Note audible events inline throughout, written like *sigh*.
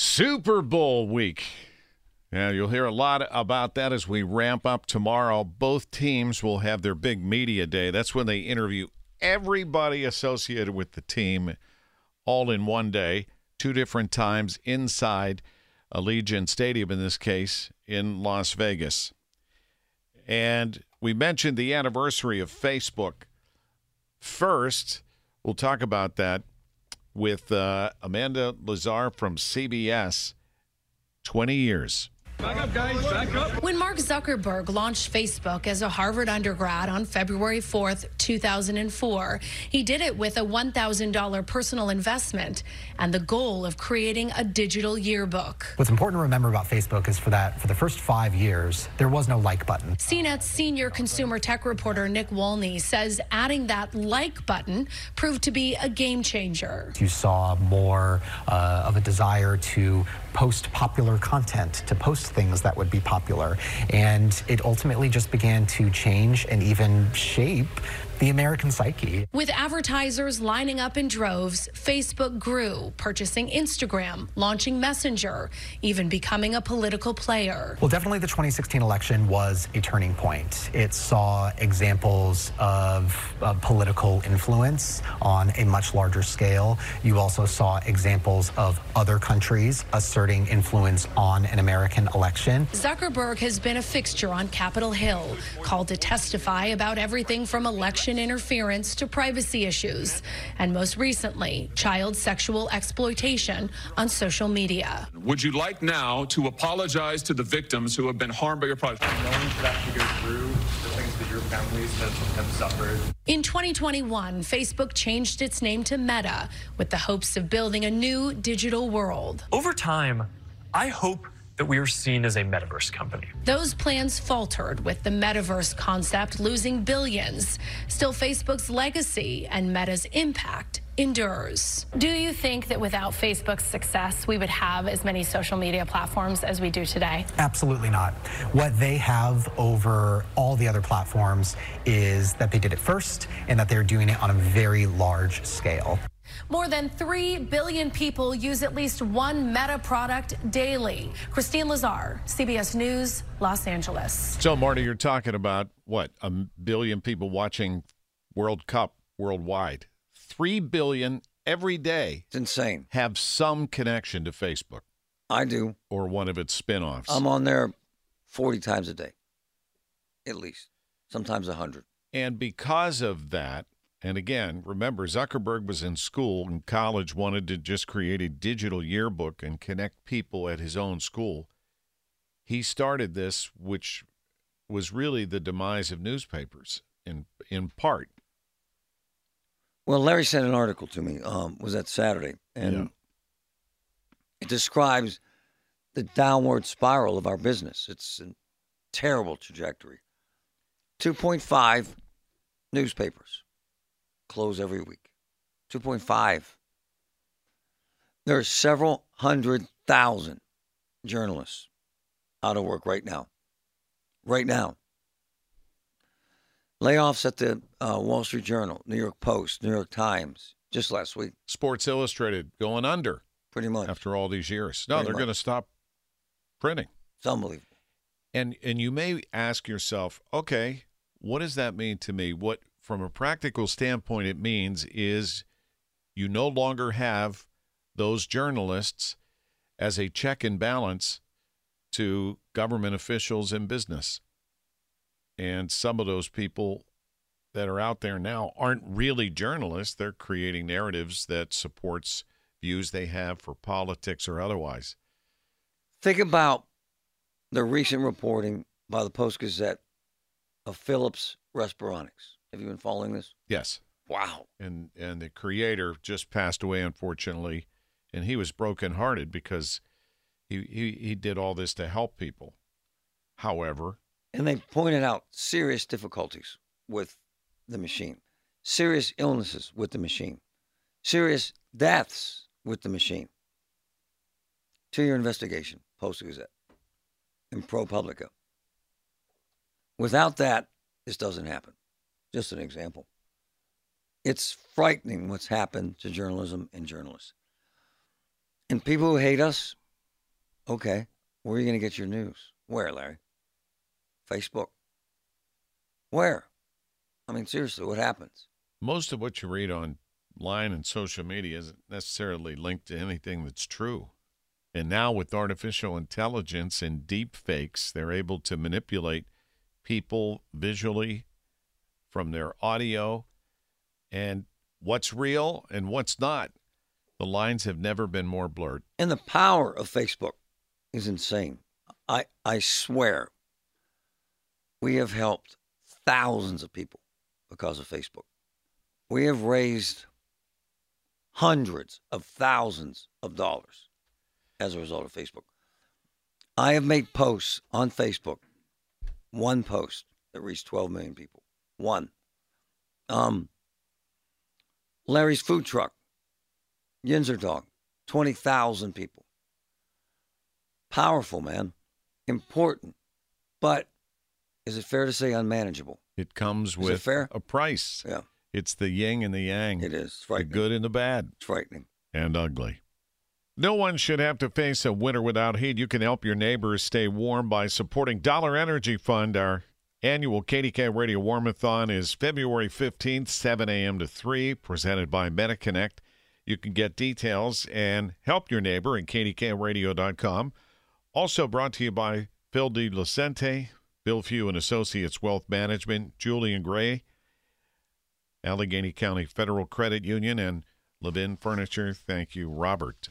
Super Bowl week. Yeah, you'll hear a lot about that as we ramp up tomorrow. Both teams will have their big media day. That's when they interview everybody associated with the team all in one day, two different times inside Allegiant Stadium, in this case, in Las Vegas. And we mentioned the anniversary of Facebook. First, we'll talk about that with uh, Amanda Lazar from CBS. 20 years. Back up, guys. Back up. When Mark Zuckerberg launched Facebook as a Harvard undergrad on February 4th, 2004, he did it with a $1,000 personal investment and the goal of creating a digital yearbook. What's important to remember about Facebook is for that, for the first five years, there was no like button. CNET's senior consumer tech reporter Nick Wolny says adding that like button proved to be a game changer. You saw more uh, of a desire to post popular content, to post things that would be popular. And it ultimately just began to change and even shape the American psyche. With advertisers lining up in droves, Facebook grew, purchasing Instagram, launching Messenger, even becoming a political player. Well, definitely the 2016 election was a turning point. It saw examples of uh, political influence on a much larger scale. You also saw examples of other countries asserting influence on an American election. Zuckerberg has been a fixture on Capitol Hill, called to testify about everything from election interference to privacy issues, and most recently, child sexual exploitation on social media. Would you like now to apologize to the victims who have been harmed by your project? Knowing that to go through the things that your families have, have suffered. In 2021, Facebook changed its name to Meta with the hopes of building a new digital world. Over time, I hope that we are seen as a metaverse company. Those plans faltered with the metaverse concept losing billions. Still, Facebook's legacy and Meta's impact endures. Do you think that without Facebook's success, we would have as many social media platforms as we do today? Absolutely not. What they have over all the other platforms is that they did it first and that they're doing it on a very large scale. More than 3 billion people use at least one Meta product daily. Christine Lazar, CBS News, Los Angeles. So, Marty, you're talking about what? A billion people watching World Cup worldwide. 3 billion every day It's insane. have some connection to Facebook I do. or one of its spin offs. I'm on there 40 times a day, at least, sometimes 100. And because of that, and again, remember, Zuckerberg was in school and college, wanted to just create a digital yearbook and connect people at his own school. He started this, which was really the demise of newspapers in in part. Well, Larry sent an article to me. Um, was that Saturday, and Yeah. it describes the downward spiral of our business. It's a terrible trajectory. 2.5 newspapers close every week. 2.5. There are several hundred thousand journalists out of work right now. Right now. Layoffs at the uh, Wall Street Journal, New York Post, New York Times, just last week, Sports Illustrated going under pretty much. after all these years. No, Pretty they're going to stop printing. It's unbelievable. And and you may ask yourself, okay, what does that mean to me? What from a practical standpoint it means is you no longer have those journalists as a check and balance to government officials and business. And some of those people that are out there now aren't really journalists. They're creating narratives that supports views they have for politics or otherwise. Think about the recent reporting by the Post Gazette of Philips Respironics. Have you been following this? Yes. Wow. and and the creator just passed away unfortunately and he was brokenhearted because he, he he did all this to help people however And they pointed out serious difficulties with the machine, serious illnesses with the machine, serious deaths with the machine. Two year investigation, Post Gazette, and ProPublica. Without that, this doesn't happen. Just an example. It's frightening what's happened to journalism and journalists. And people who hate us, Okay. Where are you going to get your news? Where, Larry? Facebook. Where? I mean, seriously, what happens? Most of what you read online and social media isn't necessarily linked to anything that's true. And now with artificial intelligence and deep fakes, they're able to manipulate people visually from their audio and what's real and what's not. The lines have never been more blurred. And the power of Facebook is insane. I, I swear we have helped thousands of people because of Facebook. We have raised hundreds of thousands of dollars as a result of Facebook. I have made posts on Facebook, one post that reached 12 million people. One. Um, Larry's food truck, Yinzer Dog, 20,000 people. Powerful, man. Important. But is it fair to say unmanageable? It comes it with fair? a price. Yeah, It's the yin and the yang, it is. The good and the bad. It's frightening. and ugly. No one should have to face a winter without heat. You can help your neighbors stay warm by supporting Dollar Energy Fund. Our annual KDKA Radio Warmathon is February 15th, 7 a.m. to 3, presented by MetaConnect. You can get details and help your neighbor at kdkaradio.com. Also brought to you by Phil De Lucente, Bill Few and Associates Wealth Management, Julian Gray, Allegheny County Federal Credit Union, and Levin Furniture. Thank you, Robert.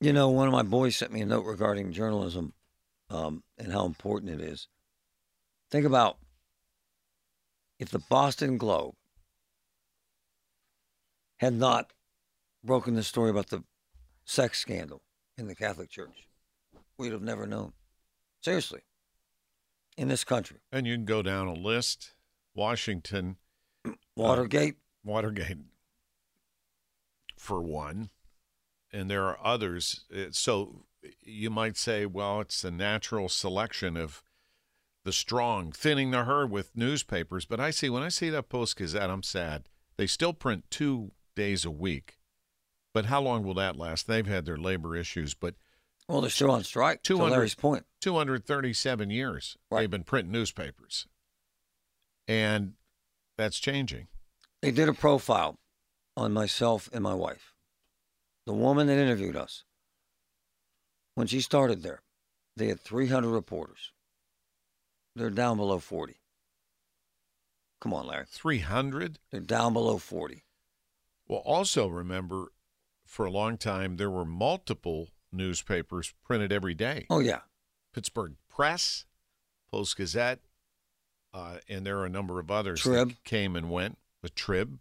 You know, one of my boys sent me a note regarding journalism um, and how important it is. Think about if the Boston Globe had not broken the story about the sex scandal in the Catholic Church, we'd have never known. Seriously, in this country, And you can go down a list. Washington, Watergate, Watergate, for one. And there are others. Uh, So you might say, well, it's the natural selection of the strong, thinning the herd with newspapers. But I see, when I see that Post Gazette, I'm sad. They still print two days a week. But how long will that last? They've had their labor issues, but well, they're still on strike. To 200 Larry's point, 237 years Right. they've been printing newspapers. And that's changing. they did a profile on myself and my wife. The woman that interviewed us, when she started there, they had 300 reporters. They're down below 40. Come on, Larry. 300? They're down below 40. Well, also remember for a long time there were multiple newspapers printed every day. Oh, yeah. Pittsburgh Press, Post Gazette, uh, and there are a number of others Trib. that came and went. The Trib,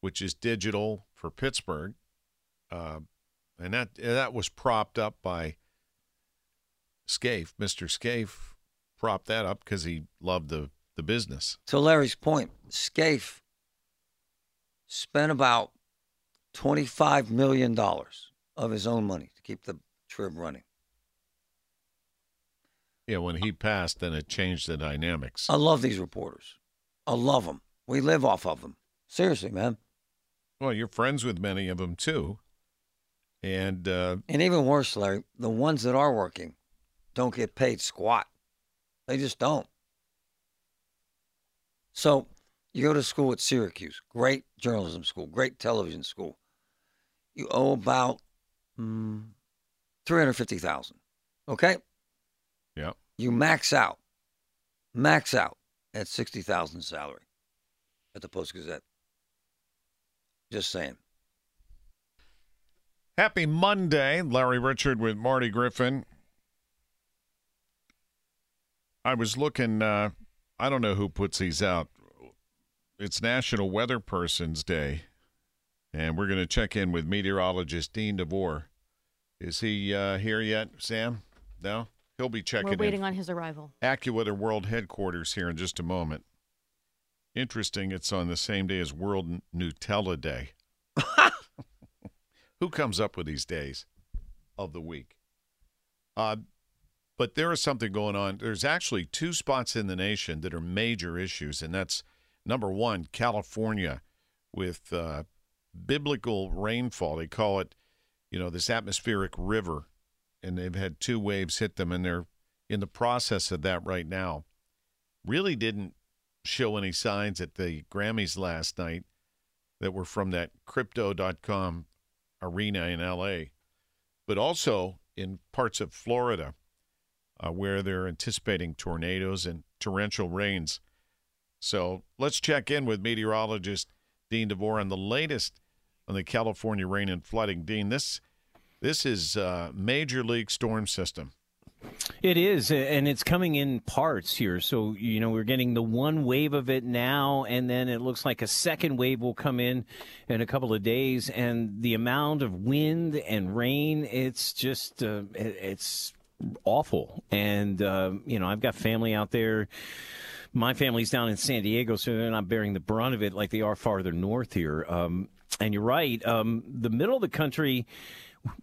which is digital for Pittsburgh, uh, and that that was propped up by Scaife. Mister Scaife propped that up because he loved the the business. To Larry's point, Scaife spent about $25 million of his own money to keep the trib running. Yeah, when he passed, then it changed the dynamics. I love these reporters. I love them. We live off of them. Seriously, man. Well, you're friends with many of them too, and uh, And even worse, Larry, the ones that are working don't get paid squat. They just don't. So you go to school at Syracuse, great journalism school, great television school. You owe about mm, three hundred fifty thousand. Okay, yeah, you max out, max out at sixty thousand salary at the Post Gazette. Just saying. Happy Monday, Larry Richert with Marty Griffin. I was looking, uh, I don't know who puts these out. It's National Weather Persons Day, and we're going to check in with meteorologist Dean DeVore. Is he uh, here yet, Sam? No? He'll be checking We're waiting in. on his arrival. AccuWeather World Headquarters here in just a moment. Interesting, it's on the same day as World Nutella Day. *laughs* Who comes up with these days of the week? Uh, but there is something going on. There's actually two spots in the nation that are major issues, and that's number one, California, with uh, biblical rainfall. They call it, you know, this atmospheric river and they've had two waves hit them, and they're in the process of that right now. Really didn't show any signs at the Grammys last night that were from that crypto.com arena in LA, but also in parts of Florida uh, where they're anticipating tornadoes and torrential rains. So let's check in with meteorologist Dean DeVore on the latest on the California rain and flooding. Dean, this this is a major league storm system. It is, and it's coming in parts here. So, you know, we're getting the one wave of it now, and then it looks like a second wave will come in in a couple of days. And the amount of wind and rain, it's just, uh, it's awful. And, uh, you know, I've got family out there. My family's down in San Diego, so they're not bearing the brunt of it like they are farther north here. Um, and you're right. Um, the middle of the country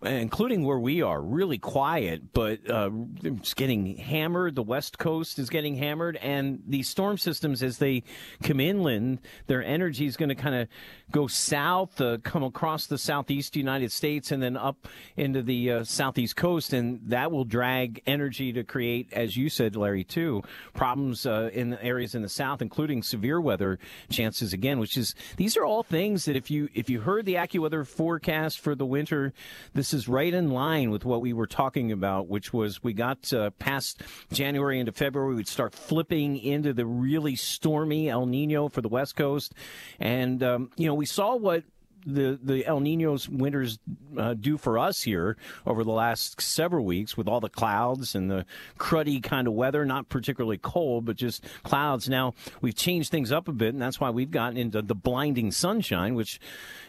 including where we are, really quiet, but uh, it's getting hammered. The West Coast is getting hammered, and these storm systems, as they come inland, their energy is going to kind of go south, uh, come across the southeast United States, and then up into the uh, southeast coast, and that will drag energy to create, as you said, Larry, too, problems uh, in areas in the south, including severe weather chances again. Which is these are all things that if you if you heard the AccuWeather forecast for the winter this is right in line with what we were talking about, which was we got uh, past January into February, we'd start flipping into the really stormy El Nino for the West Coast. And, um, you know, we saw what the the El Nino's winters uh, do for us here over the last several weeks with all the clouds and the cruddy kind of weather, not particularly cold, but just clouds. Now we've changed things up a bit, and that's why we've gotten into the blinding sunshine, which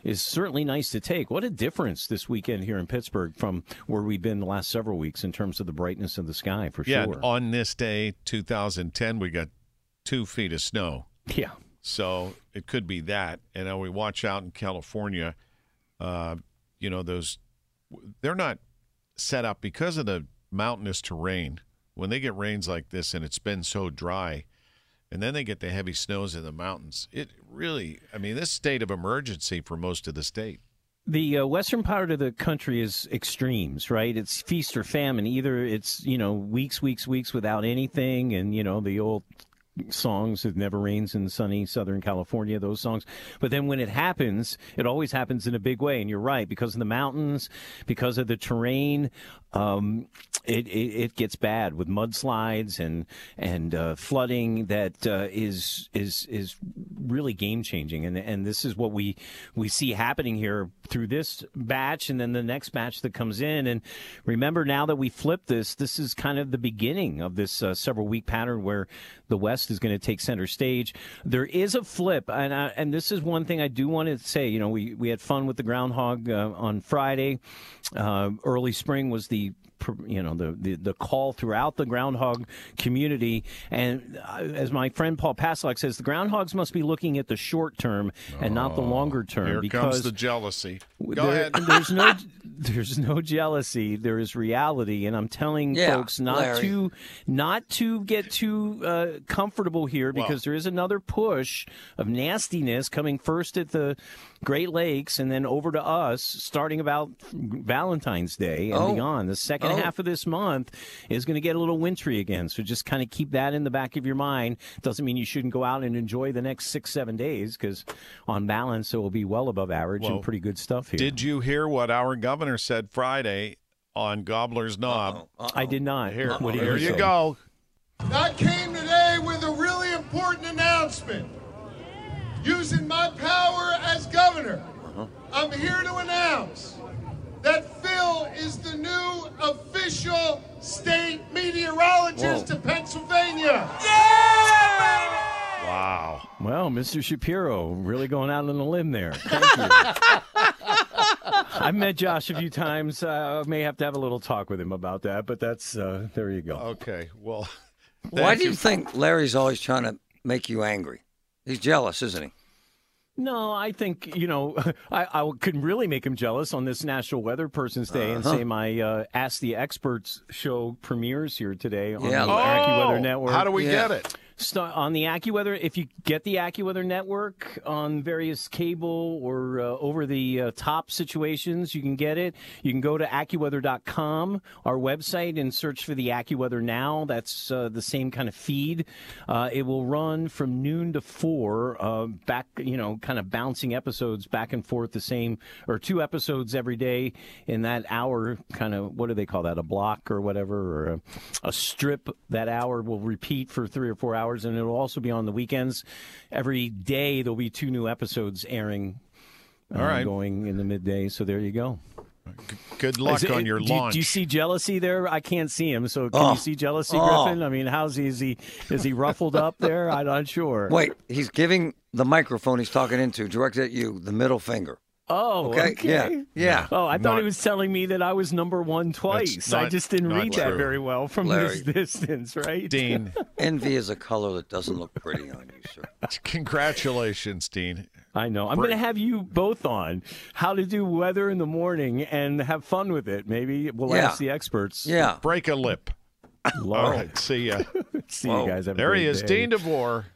is certainly nice to take. What a difference this weekend here in Pittsburgh from where we've been the last several weeks in terms of the brightness of the sky, for yeah, sure. on this day, 2010, we got two feet of snow. Yeah. So it could be that. And we watch out in California, uh, you know, those, they're not set up because of the mountainous terrain. When they get rains like this and it's been so dry, and then they get the heavy snows in the mountains, it really, I mean, this state of emergency for most of the state. The uh, western part of the country is extremes, right? It's feast or famine. Either it's, you know, weeks, weeks, weeks without anything, and, you know, the old songs it never rains in sunny southern california those songs. But then when it happens it always happens in a big way and you're right. Because of the mountains because of the terrain um, it, it, it, gets bad with mudslides and and uh, flooding that uh, is is is really game changing. And and this is what we we see happening here through this batch and then the next batch that comes in. And remember now that we flip this this is kind of the beginning of this uh, several week pattern where the west is going to take center stage. There is a flip and I, and this is one thing I do want to say you know we we had fun with the groundhog uh, on Friday. Uh, early spring was the you know the, the, the call throughout the groundhog community. And uh, as my friend Paul Pastelok says, the groundhogs must be looking at the short term and not the longer term. Here because comes the jealousy. Go there, ahead. there's no *laughs* *laughs* there's no jealousy. There is reality, and I'm telling Yeah, folks not Larry. to not to get too uh, comfortable here because Well- there is another push of nastiness coming first at the Great Lakes and then over to us, starting about Valentine's Day and Oh. beyond. The second Oh. half of this month is going to get a little wintry again. So just kind of keep that in the back of your mind. Doesn't mean you shouldn't go out and enjoy the next six, seven days because on balance, it will be well above average Well, and pretty good stuff here. Did you hear what our governor said Friday on Gobbler's Knob? I did not. Here, What did here he you say? go. I came today with a really important announcement. Using my power as governor, uh-huh. I'm here to announce that Phil is the new official state meteorologist Whoa. of Pennsylvania. Wow. Well, Mr. Shapiro, really going out on a limb there. *laughs* Thank you. I've met Josh a few times. Uh, I may have to have a little talk with him about that, but that's uh, there you go. Okay. Well, *laughs* Why do you think Larry's always trying to make you angry? He's jealous, isn't he? No, I think you know *laughs* I, I could really make him jealous on this National Weather Person's Day and Uh-huh. say my uh, Ask the Experts show premieres here today on Yeah, the Larry. AccuWeather Oh, Network. How do we Yeah. get it? On the AccuWeather. If you get the AccuWeather network on various cable or uh, over the uh, top situations, you can get it. You can go to AccuWeather.com, our website, and search for the AccuWeather now. That's uh, the same kind of feed. Uh, it will run from noon to four, uh, back, you know, kind of bouncing episodes back and forth, the same, or two episodes every day in that hour, kind of, what do they call that, a block or whatever, or a, a strip. That hour will repeat for three or four hours, and it'll also be on the weekends. Every day, there'll be two new episodes airing. uh, All right. Going in the midday. So there you go. Good luck Is it- on your do you- launch. Do you see jealousy there? I can't see him. So can Oh. you see jealousy, Oh. Griffin? I mean, how's he? Is he is he ruffled up there? I'm not sure. Wait, he's giving the microphone he's talking into directed at you the middle finger. Oh, Okay? okay. Yeah. Yeah. Oh, I thought Not- he was telling me that I was number one twice. I just didn't not read that very well from Larry. this *laughs* distance, right? Dean, *laughs* Envy is a color that doesn't look pretty on you, sir. *laughs* congratulations, Dean. I know. I'm going to have you both on how to do weather in the morning and have fun with it. Maybe we'll Yeah. ask the experts. Yeah. Break a lip. Love All it. right, see ya. See you guys. Have a There he is, day. Dean DeVore,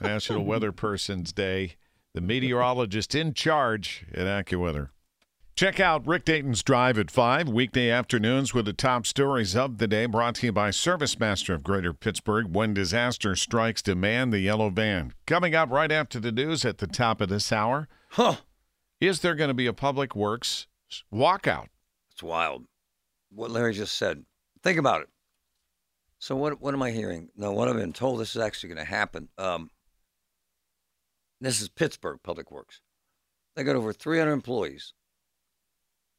National Weather Person's Day, the meteorologist in charge at AccuWeather. Check out Rick Dayton's Drive at 5, weekday afternoons with the top stories of the day, brought to you by Service Master of Greater Pittsburgh. When disaster strikes, demand the yellow van. Coming up right after the news at the top of this hour, Huh. is there going to be a public works walkout? It's wild. What Larry just said. Think about it. So what what am I hearing? No, what I've been told this is actually going to happen. Um, this is Pittsburgh Public Works. They got over 300 employees.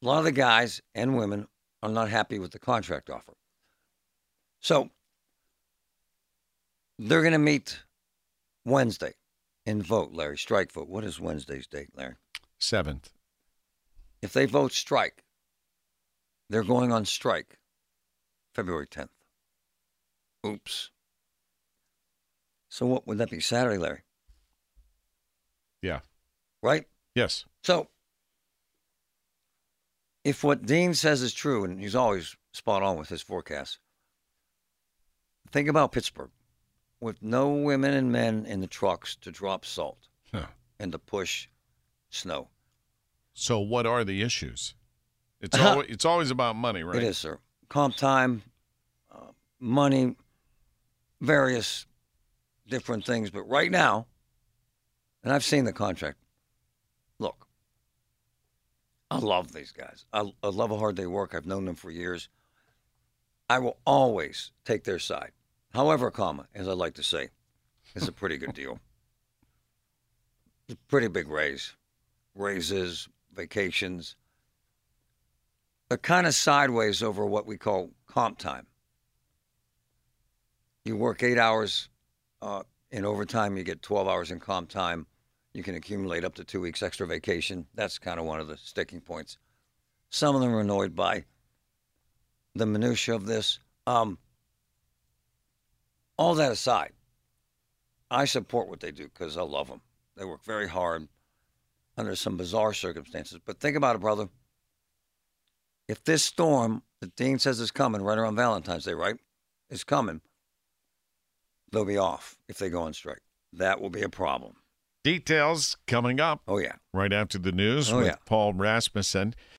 A lot of the guys and women are not happy with the contract offer. So they're going to meet Wednesday and vote, Larry. Strike vote. What is Wednesday's date, Larry? Seventh. If they vote strike, they're going on strike February 10th. Oops. So what would that be? Saturday, Larry? Yeah. Right? Yes. So if what Dean says is true, and he's always spot on with his forecasts, think about Pittsburgh with no women and men in the trucks to drop salt Huh. and to push snow. So, what are the issues? It's always, it's always about money, right? It is, sir. Comp time, uh, money, various different things. But right now, and I've seen the contract. Look, I love these guys. I, I love how hard they work. I've known them for years. I will always take their side. However, comma, as I like to say, it's a *laughs* pretty good deal. It's a pretty big raise. Raises, vacations, they're kind of sideways over what we call comp time. You work eight hours uh, in overtime, you get 12 hours in comp time. You can accumulate up to two weeks extra vacation. That's kind of one of the sticking points. Some of them are annoyed by the minutia of this. Um, all that aside, I support what they do because I love them. They work very hard under some bizarre circumstances. But think about it, brother if this storm that Dean says is coming right around Valentine's Day, right, is coming, they'll be off if they go on strike. That will be a problem. Details coming up Oh, yeah. right after the news Oh, with yeah. Paul Rasmussen.